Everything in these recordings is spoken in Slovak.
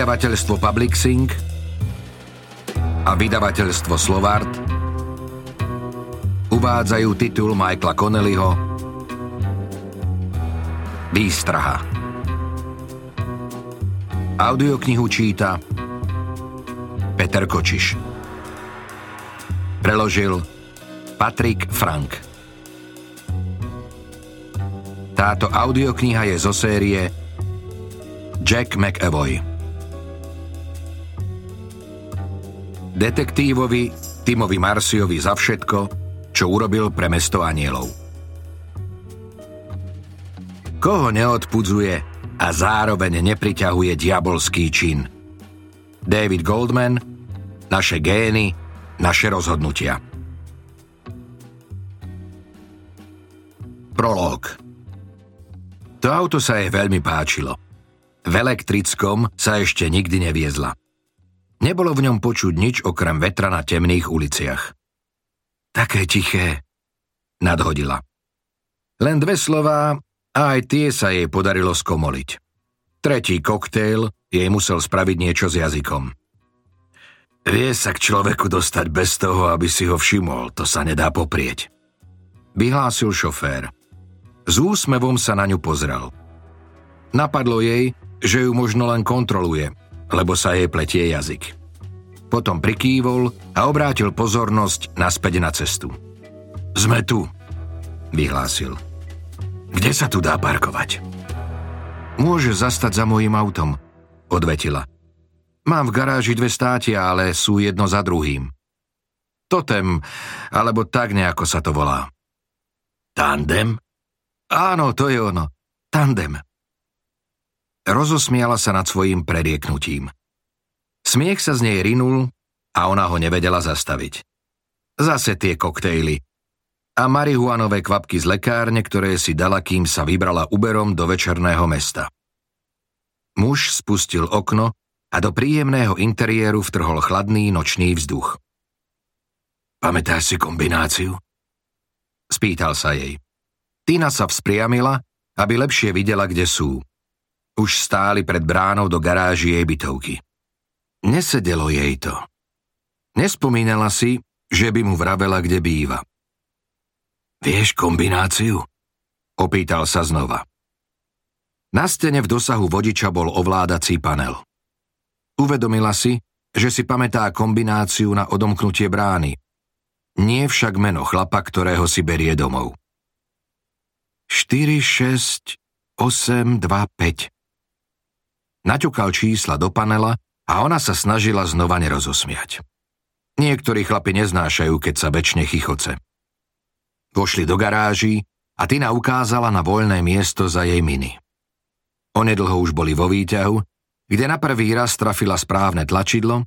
Vydavateľstvo Publixing a vydavateľstvo Slovart uvádzajú titul Michaela Connellyho Výstraha. Audioknihu číta Peter Kočiš. Preložil Patrik Frank. Táto audiokniha je zo série Jack McAvoy. Detektívovi Timovi Marsiovi za všetko, čo urobil pre mesto anielov. Koho neodpudzuje a zároveň nepriťahuje diabolský čin? David Goldman, naše gény, naše rozhodnutia. Prolog To auto sa jej veľmi páčilo. V elektrickom sa ešte nikdy neviezla. Nebolo v ňom počuť nič okrem vetra na temných uliciach. Také tiché, nadhodila. Len dve slová a aj tie sa jej podarilo skomoliť. Tretí koktejl jej musel spraviť niečo s jazykom. Vie sa k človeku dostať bez toho, aby si ho všimol, to sa nedá poprieť. Vyhlásil šofér. S úsmevom sa na ňu pozrel. Napadlo jej, že ju možno len kontroluje, lebo sa jej pletie jazyk potom prikývol a obrátil pozornosť naspäť na cestu. Sme tu, vyhlásil. Kde sa tu dá parkovať? Môže zastať za mojim autom, odvetila. Mám v garáži dve státia, ale sú jedno za druhým. Totem, alebo tak nejako sa to volá. Tandem? Áno, to je ono. Tandem. Rozosmiala sa nad svojim prerieknutím. Smiech sa z nej rinul a ona ho nevedela zastaviť. Zase tie koktejly. A marihuanové kvapky z lekárne, ktoré si dala, kým sa vybrala Uberom do večerného mesta. Muž spustil okno a do príjemného interiéru vtrhol chladný nočný vzduch. Pamätáš si kombináciu? Spýtal sa jej. Tina sa vzpriamila, aby lepšie videla, kde sú. Už stáli pred bránou do garáži jej bytovky. Nesedelo jej to. Nespomínala si, že by mu vravela, kde býva. Vieš kombináciu? Opýtal sa znova. Na stene v dosahu vodiča bol ovládací panel. Uvedomila si, že si pamätá kombináciu na odomknutie brány. Nie však meno chlapa, ktorého si berie domov. 4, 6, 8, 2, 5. Naťukal čísla do panela a ona sa snažila znova nerozosmiať. Niektorí chlapi neznášajú, keď sa väčšine chichoce. Vošli do garáží a Tina ukázala na voľné miesto za jej miny. Onedlho už boli vo výťahu, kde na prvý raz trafila správne tlačidlo,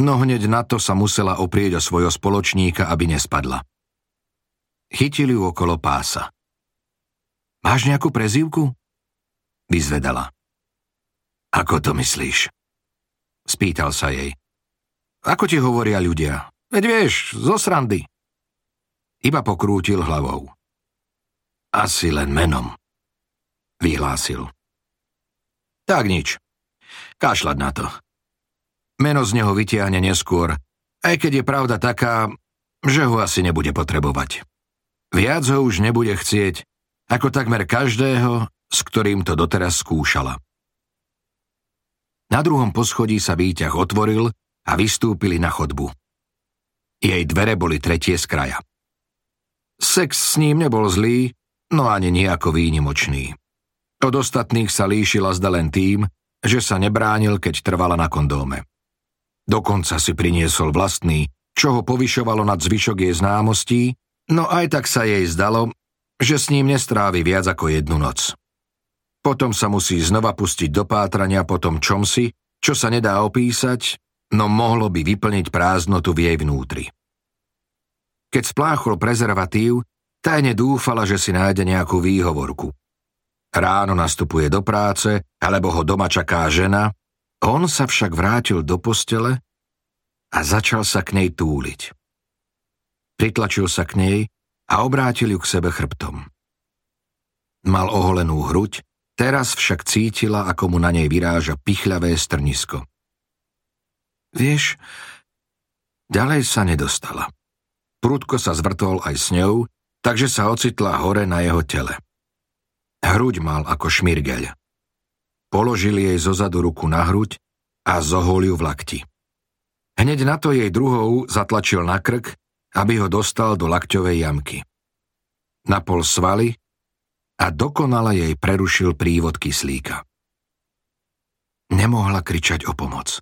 no hneď na to sa musela oprieť o svojho spoločníka, aby nespadla. Chytili ju okolo pása. Máš nejakú prezývku? Vyzvedala. Ako to myslíš? Spýtal sa jej. Ako ti hovoria ľudia? Veď vieš, zo srandy. Iba pokrútil hlavou. Asi len menom. Vyhlásil. Tak nič. Kašľať na to. Meno z neho vytiahne neskôr, aj keď je pravda taká, že ho asi nebude potrebovať. Viac ho už nebude chcieť, ako takmer každého, s ktorým to doteraz skúšala. Na druhom poschodí sa výťah otvoril a vystúpili na chodbu. Jej dvere boli tretie z kraja. Sex s ním nebol zlý, no ani nejako výnimočný. Od ostatných sa líšila zda len tým, že sa nebránil, keď trvala na kondóme. Dokonca si priniesol vlastný, čo ho povyšovalo nad zvyšok jej známostí, no aj tak sa jej zdalo, že s ním nestrávi viac ako jednu noc. Potom sa musí znova pustiť do pátrania po tom čomsi, čo sa nedá opísať, no mohlo by vyplniť prázdnotu v jej vnútri. Keď spláchol prezervatív, tajne dúfala, že si nájde nejakú výhovorku. Ráno nastupuje do práce, alebo ho doma čaká žena, on sa však vrátil do postele a začal sa k nej túliť. Pritlačil sa k nej a obrátil ju k sebe chrbtom. Mal oholenú hruď Teraz však cítila, ako mu na nej vyráža pichľavé strnisko. Vieš, ďalej sa nedostala. Prudko sa zvrtol aj s ňou, takže sa ocitla hore na jeho tele. Hruď mal ako šmirgeľ. Položil jej zozadu ruku na hruď a zohol ju v lakti. Hneď na to jej druhou zatlačil na krk, aby ho dostal do lakťovej jamky. Napol svaly a dokonale jej prerušil prívod kyslíka. Nemohla kričať o pomoc.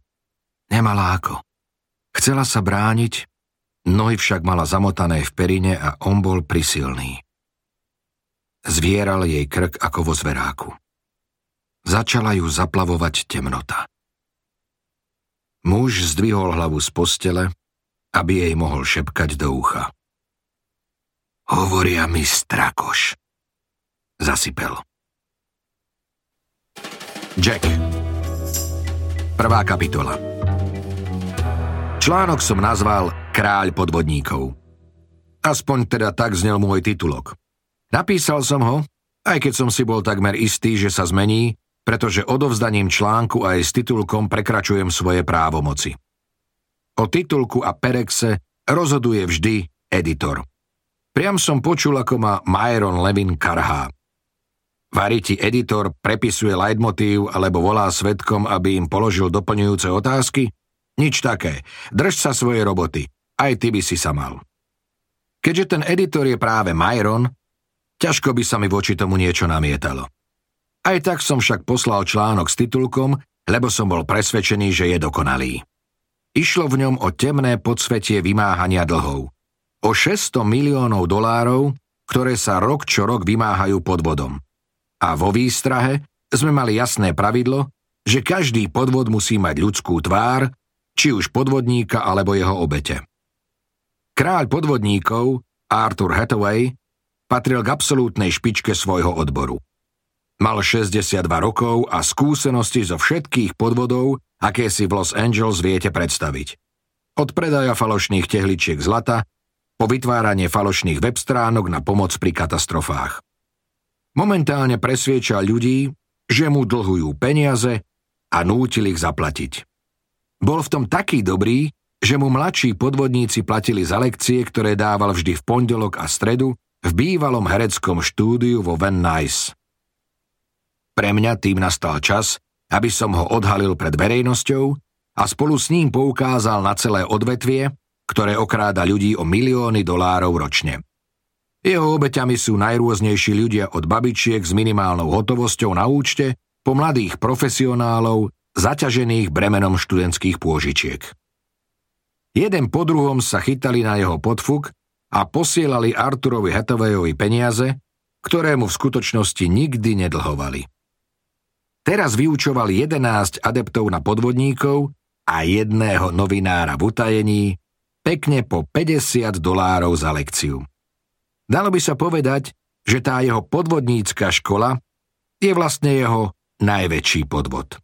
Nemala ako. Chcela sa brániť, Nohy však mala zamotané v perine a on bol prisilný. Zvieral jej krk ako vo zveráku. Začala ju zaplavovať temnota. Muž zdvihol hlavu z postele, aby jej mohol šepkať do ucha. Hovoria mi strakoš. Zasypel. Jack. Prvá kapitola. Článok som nazval Kráľ podvodníkov. Aspoň teda tak znel môj titulok. Napísal som ho, aj keď som si bol takmer istý, že sa zmení, pretože odovzdaním článku aj s titulkom prekračujem svoje právomoci. O titulku a perexe rozhoduje vždy editor. Priam som počul, ako ma Myron Levin karhá. Variti editor prepisuje leitmotív alebo volá svetkom, aby im položil doplňujúce otázky – nič také. Drž sa svojej roboty. Aj ty by si sa mal. Keďže ten editor je práve Myron, ťažko by sa mi voči tomu niečo namietalo. Aj tak som však poslal článok s titulkom, lebo som bol presvedčený, že je dokonalý. Išlo v ňom o temné podsvetie vymáhania dlhov. O 600 miliónov dolárov, ktoré sa rok čo rok vymáhajú podvodom. A vo výstrahe sme mali jasné pravidlo, že každý podvod musí mať ľudskú tvár či už podvodníka alebo jeho obete. Kráľ podvodníkov, Arthur Hathaway, patril k absolútnej špičke svojho odboru. Mal 62 rokov a skúsenosti zo všetkých podvodov, aké si v Los Angeles viete predstaviť. Od predaja falošných tehličiek zlata po vytváranie falošných web stránok na pomoc pri katastrofách. Momentálne presvieča ľudí, že mu dlhujú peniaze a nútil ich zaplatiť. Bol v tom taký dobrý, že mu mladší podvodníci platili za lekcie, ktoré dával vždy v pondelok a stredu v bývalom hereckom štúdiu vo Van Nuys. Pre mňa tým nastal čas, aby som ho odhalil pred verejnosťou a spolu s ním poukázal na celé odvetvie, ktoré okráda ľudí o milióny dolárov ročne. Jeho obeťami sú najrôznejší ľudia od babičiek s minimálnou hotovosťou na účte po mladých profesionálov zaťažených bremenom študentských pôžičiek. Jeden po druhom sa chytali na jeho podfuk a posielali Arturovi Hathawayovi peniaze, ktoré mu v skutočnosti nikdy nedlhovali. Teraz vyučoval 11 adeptov na podvodníkov a jedného novinára v utajení pekne po 50 dolárov za lekciu. Dalo by sa povedať, že tá jeho podvodnícka škola je vlastne jeho najväčší podvod.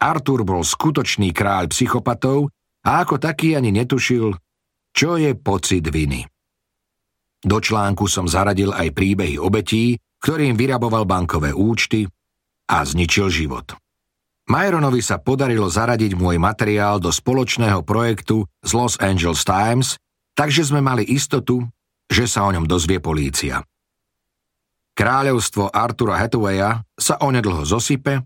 Artur bol skutočný kráľ psychopatov a ako taký ani netušil, čo je pocit viny. Do článku som zaradil aj príbehy obetí, ktorým vyraboval bankové účty a zničil život. Myronovi sa podarilo zaradiť môj materiál do spoločného projektu z Los Angeles Times, takže sme mali istotu, že sa o ňom dozvie polícia. Kráľovstvo Artura Hathawaya sa onedlho zosype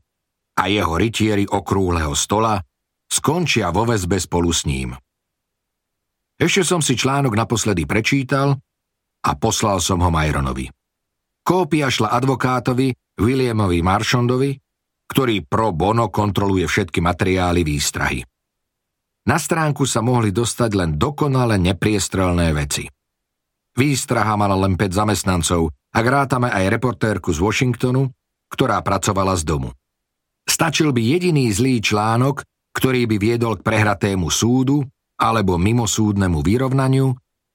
a jeho rytieri okrúhleho stola skončia vo väzbe spolu s ním. Ešte som si článok naposledy prečítal a poslal som ho Myronovi. Kópia šla advokátovi Williamovi Marshondovi, ktorý pro bono kontroluje všetky materiály výstrahy. Na stránku sa mohli dostať len dokonale nepriestrelné veci. Výstraha mala len 5 zamestnancov a grátame aj reportérku z Washingtonu, ktorá pracovala z domu. Stačil by jediný zlý článok, ktorý by viedol k prehratému súdu alebo mimosúdnemu vyrovnaniu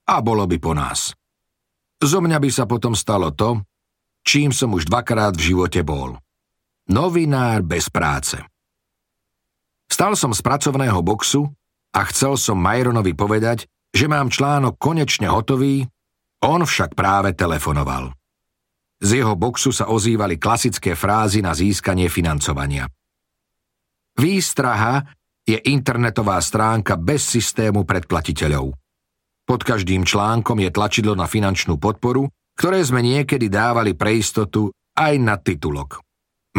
a bolo by po nás. Zo mňa by sa potom stalo to, čím som už dvakrát v živote bol. Novinár bez práce. Stal som z pracovného boxu a chcel som Majronovi povedať, že mám článok konečne hotový, on však práve telefonoval. Z jeho boxu sa ozývali klasické frázy na získanie financovania. Výstraha je internetová stránka bez systému predplatiteľov. Pod každým článkom je tlačidlo na finančnú podporu, ktoré sme niekedy dávali pre istotu aj na titulok.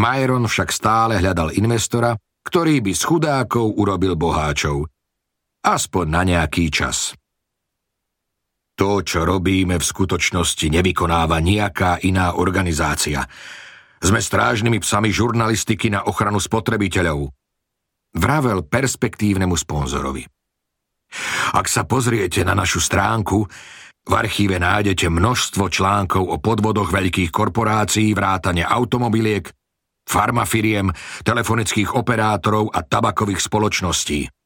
Myron však stále hľadal investora, ktorý by z chudákov urobil boháčov. Aspoň na nejaký čas. To, čo robíme v skutočnosti, nevykonáva nejaká iná organizácia. Sme strážnymi psami žurnalistiky na ochranu spotrebiteľov. Vravel perspektívnemu sponzorovi. Ak sa pozriete na našu stránku, v archíve nájdete množstvo článkov o podvodoch veľkých korporácií, vrátane automobiliek, farmafiriem, telefonických operátorov a tabakových spoločností.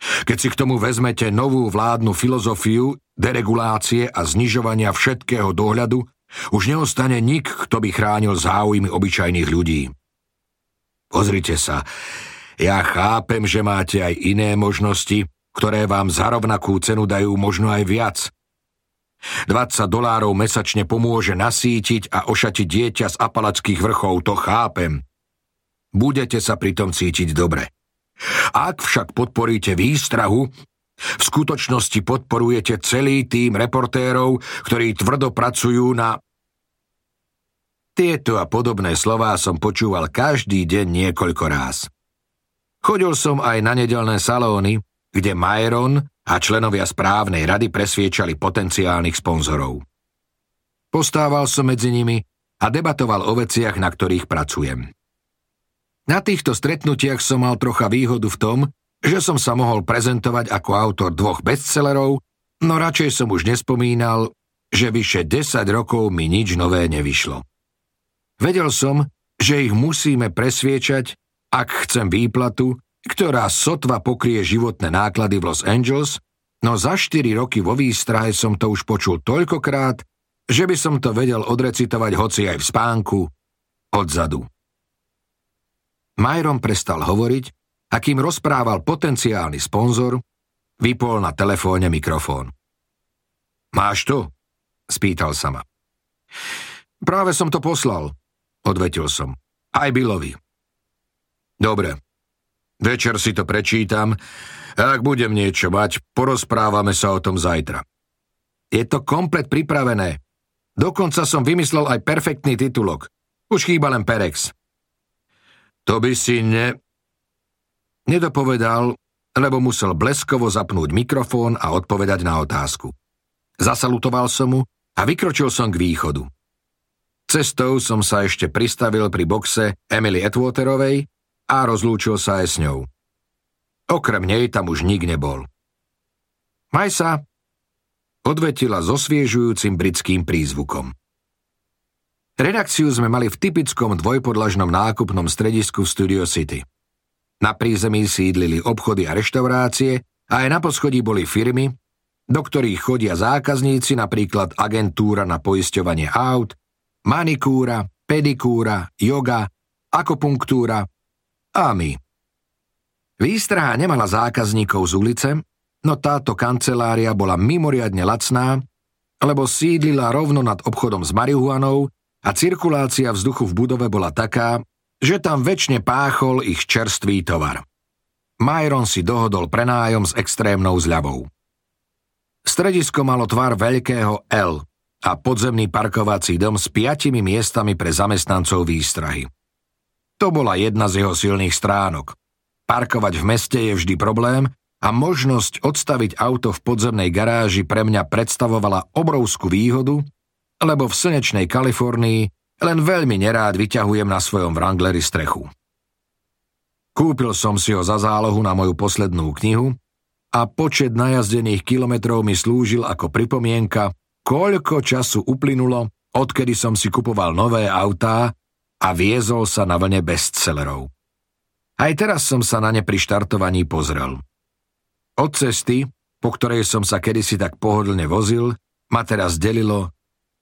Keď si k tomu vezmete novú vládnu filozofiu, deregulácie a znižovania všetkého dohľadu, už neostane nik, kto by chránil záujmy obyčajných ľudí. Pozrite sa, ja chápem, že máte aj iné možnosti, ktoré vám za rovnakú cenu dajú možno aj viac. 20 dolárov mesačne pomôže nasítiť a ošatiť dieťa z apalackých vrchov, to chápem. Budete sa pritom cítiť dobre. Ak však podporíte výstrahu, v skutočnosti podporujete celý tým reportérov, ktorí tvrdo pracujú na... Tieto a podobné slová som počúval každý deň niekoľko ráz. Chodil som aj na nedelné salóny, kde Myron a členovia správnej rady presviečali potenciálnych sponzorov. Postával som medzi nimi a debatoval o veciach, na ktorých pracujem. Na týchto stretnutiach som mal trocha výhodu v tom, že som sa mohol prezentovať ako autor dvoch bestsellerov, no radšej som už nespomínal, že vyše 10 rokov mi nič nové nevyšlo. Vedel som, že ich musíme presviečať, ak chcem výplatu, ktorá sotva pokrie životné náklady v Los Angeles, no za 4 roky vo výstrahe som to už počul toľkokrát, že by som to vedel odrecitovať hoci aj v spánku, odzadu. Myron prestal hovoriť a kým rozprával potenciálny sponzor, vypol na telefóne mikrofón. Máš to? Spýtal sa ma. Práve som to poslal, odvetil som. Aj Billovi. Dobre, Večer si to prečítam a ak budem niečo mať, porozprávame sa o tom zajtra. Je to komplet pripravené. Dokonca som vymyslel aj perfektný titulok. Už chýba len Perex. To by si ne... Nedopovedal, lebo musel bleskovo zapnúť mikrofón a odpovedať na otázku. Zasalutoval som mu a vykročil som k východu. Cestou som sa ešte pristavil pri boxe Emily Atwaterovej, a rozlúčil sa aj s ňou. Okrem nej tam už nik nebol. Maj sa, odvetila so sviežujúcim britským prízvukom. Redakciu sme mali v typickom dvojpodlažnom nákupnom stredisku v Studio City. Na prízemí sídlili obchody a reštaurácie a aj na poschodí boli firmy, do ktorých chodia zákazníci, napríklad agentúra na poisťovanie aut, manikúra, pedikúra, yoga, akupunktúra, a my. Výstraha nemala zákazníkov z ulice, no táto kancelária bola mimoriadne lacná, lebo sídlila rovno nad obchodom s marihuanou a cirkulácia vzduchu v budove bola taká, že tam väčšine páchol ich čerstvý tovar. Myron si dohodol prenájom s extrémnou zľavou. Stredisko malo tvar veľkého L a podzemný parkovací dom s piatimi miestami pre zamestnancov výstrahy. To bola jedna z jeho silných stránok. Parkovať v meste je vždy problém a možnosť odstaviť auto v podzemnej garáži pre mňa predstavovala obrovskú výhodu, lebo v slnečnej Kalifornii len veľmi nerád vyťahujem na svojom Wrangleri strechu. Kúpil som si ho za zálohu na moju poslednú knihu a počet najazdených kilometrov mi slúžil ako pripomienka, koľko času uplynulo, odkedy som si kupoval nové autá a viezol sa na vlne bestsellerov. Aj teraz som sa na ne pri štartovaní pozrel. Od cesty, po ktorej som sa kedysi tak pohodlne vozil, ma teraz delilo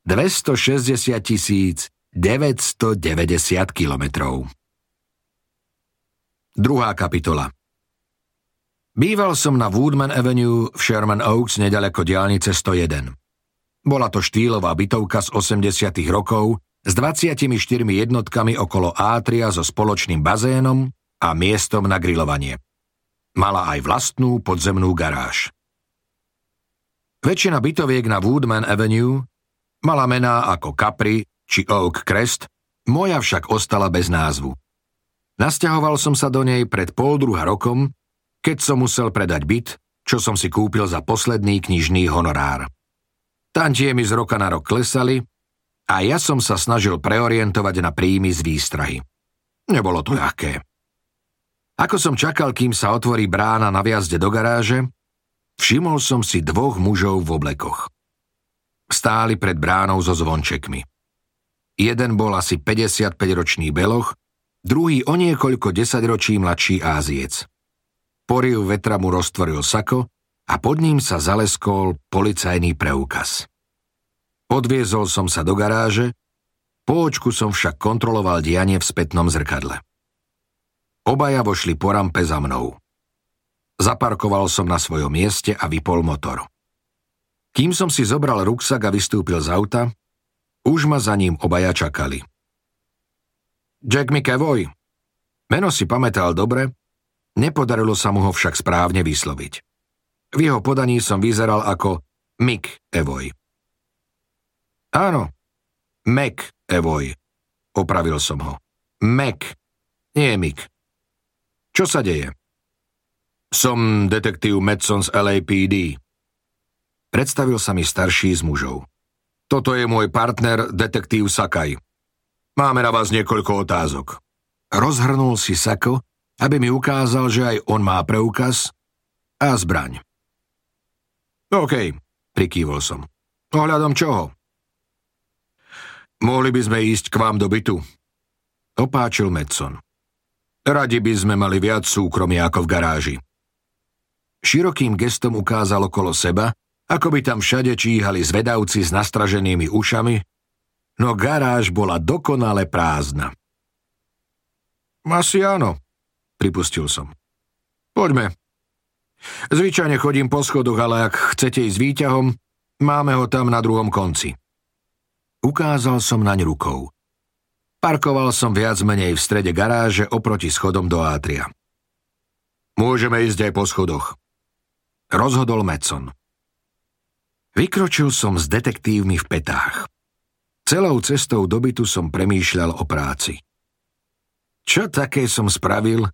260 tisíc 990 kilometrov. Druhá kapitola Býval som na Woodman Avenue v Sherman Oaks nedaleko diálnice 101. Bola to štýlová bytovka z 80 rokov, s 24 jednotkami okolo átria so spoločným bazénom a miestom na grilovanie. Mala aj vlastnú podzemnú garáž. Väčšina bytoviek na Woodman Avenue mala mená ako Capri či Oak Crest, moja však ostala bez názvu. Nasťahoval som sa do nej pred pol druha rokom, keď som musel predať byt, čo som si kúpil za posledný knižný honorár. Tantie mi z roka na rok klesali a ja som sa snažil preorientovať na príjmy z výstrahy. Nebolo to ľahké. Ako som čakal, kým sa otvorí brána na viazde do garáže, Všimol som si dvoch mužov v oblekoch. Stáli pred bránou so zvončekmi. Jeden bol asi 55-ročný beloch, druhý o niekoľko desaťročí mladší Áziec. Poriv vetra mu roztvoril sako a pod ním sa zaleskol policajný preukaz. Odviezol som sa do garáže, po očku som však kontroloval dianie v spätnom zrkadle. Obaja vošli po rampe za mnou. Zaparkoval som na svojom mieste a vypol motor. Kým som si zobral ruksak a vystúpil z auta, už ma za ním obaja čakali. Jack McEvoy. Meno si pamätal dobre, nepodarilo sa mu ho však správne vysloviť. V jeho podaní som vyzeral ako Mick Evoy. Áno, Mac Evoy. Opravil som ho. Mac, nie Mick. Čo sa deje? Som detektív Madson z LAPD. Predstavil sa mi starší z mužov. Toto je môj partner, detektív Sakaj. Máme na vás niekoľko otázok. Rozhrnul si Sako, aby mi ukázal, že aj on má preukaz a zbraň. OK, prikývol som. Ohľadom čoho? Mohli by sme ísť k vám do bytu. Opáčil Medson. Radi by sme mali viac súkromia ako v garáži. Širokým gestom ukázal okolo seba, ako by tam všade číhali zvedavci s nastraženými ušami, no garáž bola dokonale prázdna. Asi áno, pripustil som. Poďme. Zvyčajne chodím po schodoch, ale ak chcete ísť výťahom, máme ho tam na druhom konci. Ukázal som naň rukou. Parkoval som viac menej v strede garáže oproti schodom do átria. Môžeme ísť aj po schodoch, rozhodol Metson. Vykročil som s detektívmi v petách. Celou cestou do bytu som premýšľal o práci. Čo také som spravil,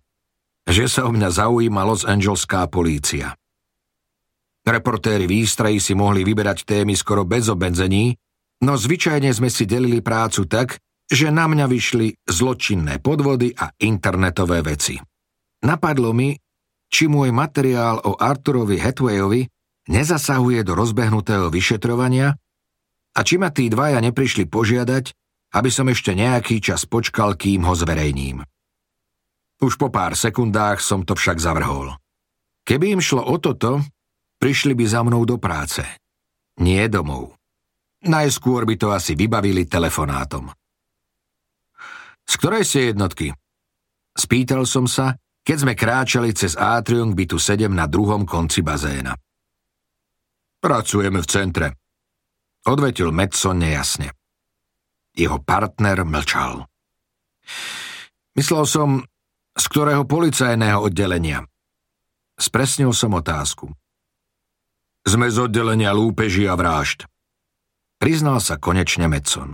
že sa o mňa zaujíma Los Angeleská polícia? Reportéri výstrají si mohli vyberať témy skoro bez obmedzení, no zvyčajne sme si delili prácu tak, že na mňa vyšli zločinné podvody a internetové veci. Napadlo mi, či môj materiál o Arturovi Hetwayovi nezasahuje do rozbehnutého vyšetrovania a či ma tí dvaja neprišli požiadať, aby som ešte nejaký čas počkal, kým ho zverejním. Už po pár sekundách som to však zavrhol. Keby im šlo o toto, prišli by za mnou do práce. Nie domov. Najskôr by to asi vybavili telefonátom. Z ktorej ste jednotky? Spýtal som sa, keď sme kráčali cez átrium k bytu 7 na druhom konci bazéna. Pracujeme v centre. Odvetil Metson nejasne. Jeho partner mlčal. Myslel som, z ktorého policajného oddelenia. Spresnil som otázku. Sme z oddelenia lúpeží a vrážd. Priznal sa konečne Metson.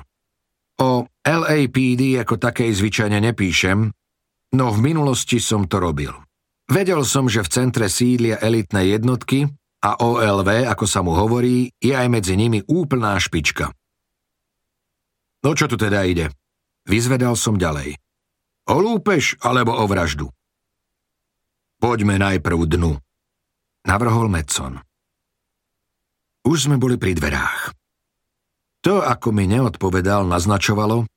O LAPD ako takej zvyčajne nepíšem, No v minulosti som to robil. Vedel som, že v centre sídlia elitné jednotky a OLV, ako sa mu hovorí, je aj medzi nimi úplná špička. No čo tu teda ide? Vyzvedal som ďalej. O lúpež alebo o vraždu? Poďme najprv dnu, navrhol Metson. Už sme boli pri dverách. To, ako mi neodpovedal, naznačovalo,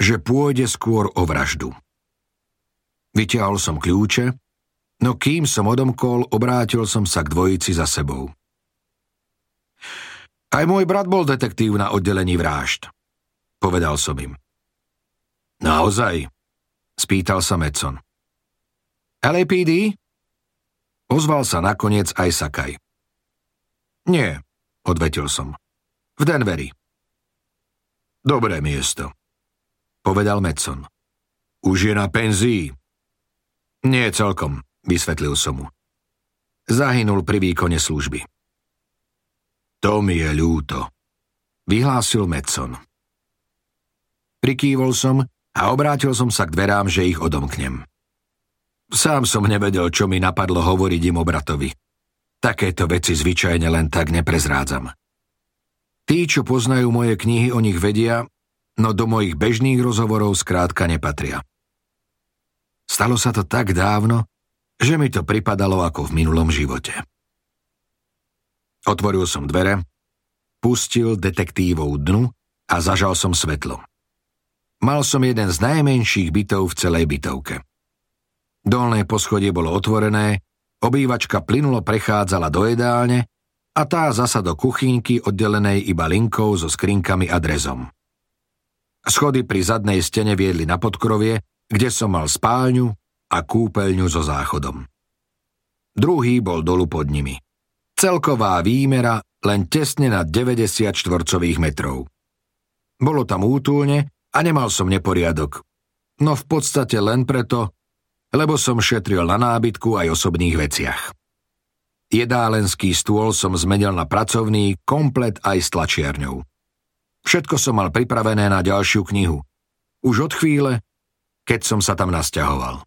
že pôjde skôr o vraždu. Vyťahol som kľúče, no kým som odomkol, obrátil som sa k dvojici za sebou. Aj môj brat bol detektív na oddelení vrážd, povedal som im. Naozaj? spýtal sa Metson. LAPD? Ozval sa nakoniec aj Sakaj. Nie, odvetil som. V Denveri. Dobré miesto, povedal Metson. Už je na penzii, nie celkom, vysvetlil som mu. zahynul pri výkone služby. To mi je ľúto, vyhlásil Metson. Prikývol som a obrátil som sa k dverám, že ich odomknem. Sám som nevedel, čo mi napadlo hovoriť im o bratovi. Takéto veci zvyčajne len tak neprezrádzam. Tí, čo poznajú moje knihy, o nich vedia, no do mojich bežných rozhovorov skrátka nepatria. Stalo sa to tak dávno, že mi to pripadalo ako v minulom živote. Otvoril som dvere, pustil detektívov dnu a zažal som svetlo. Mal som jeden z najmenších bytov v celej bytovke. Dolné poschodie bolo otvorené, obývačka plynulo prechádzala do jedálne a tá zasa do kuchynky oddelenej iba linkou so skrinkami a drezom. Schody pri zadnej stene viedli na podkrovie, kde som mal spálňu a kúpeľňu so záchodom. Druhý bol dolu pod nimi – Celková výmera len tesne na 90 štvorcových metrov. Bolo tam útulne a nemal som neporiadok. No v podstate len preto, lebo som šetril na nábytku aj osobných veciach. Jedálenský stôl som zmenil na pracovný, komplet aj s tlačiarňou. Všetko som mal pripravené na ďalšiu knihu. Už od chvíle, keď som sa tam nasťahoval.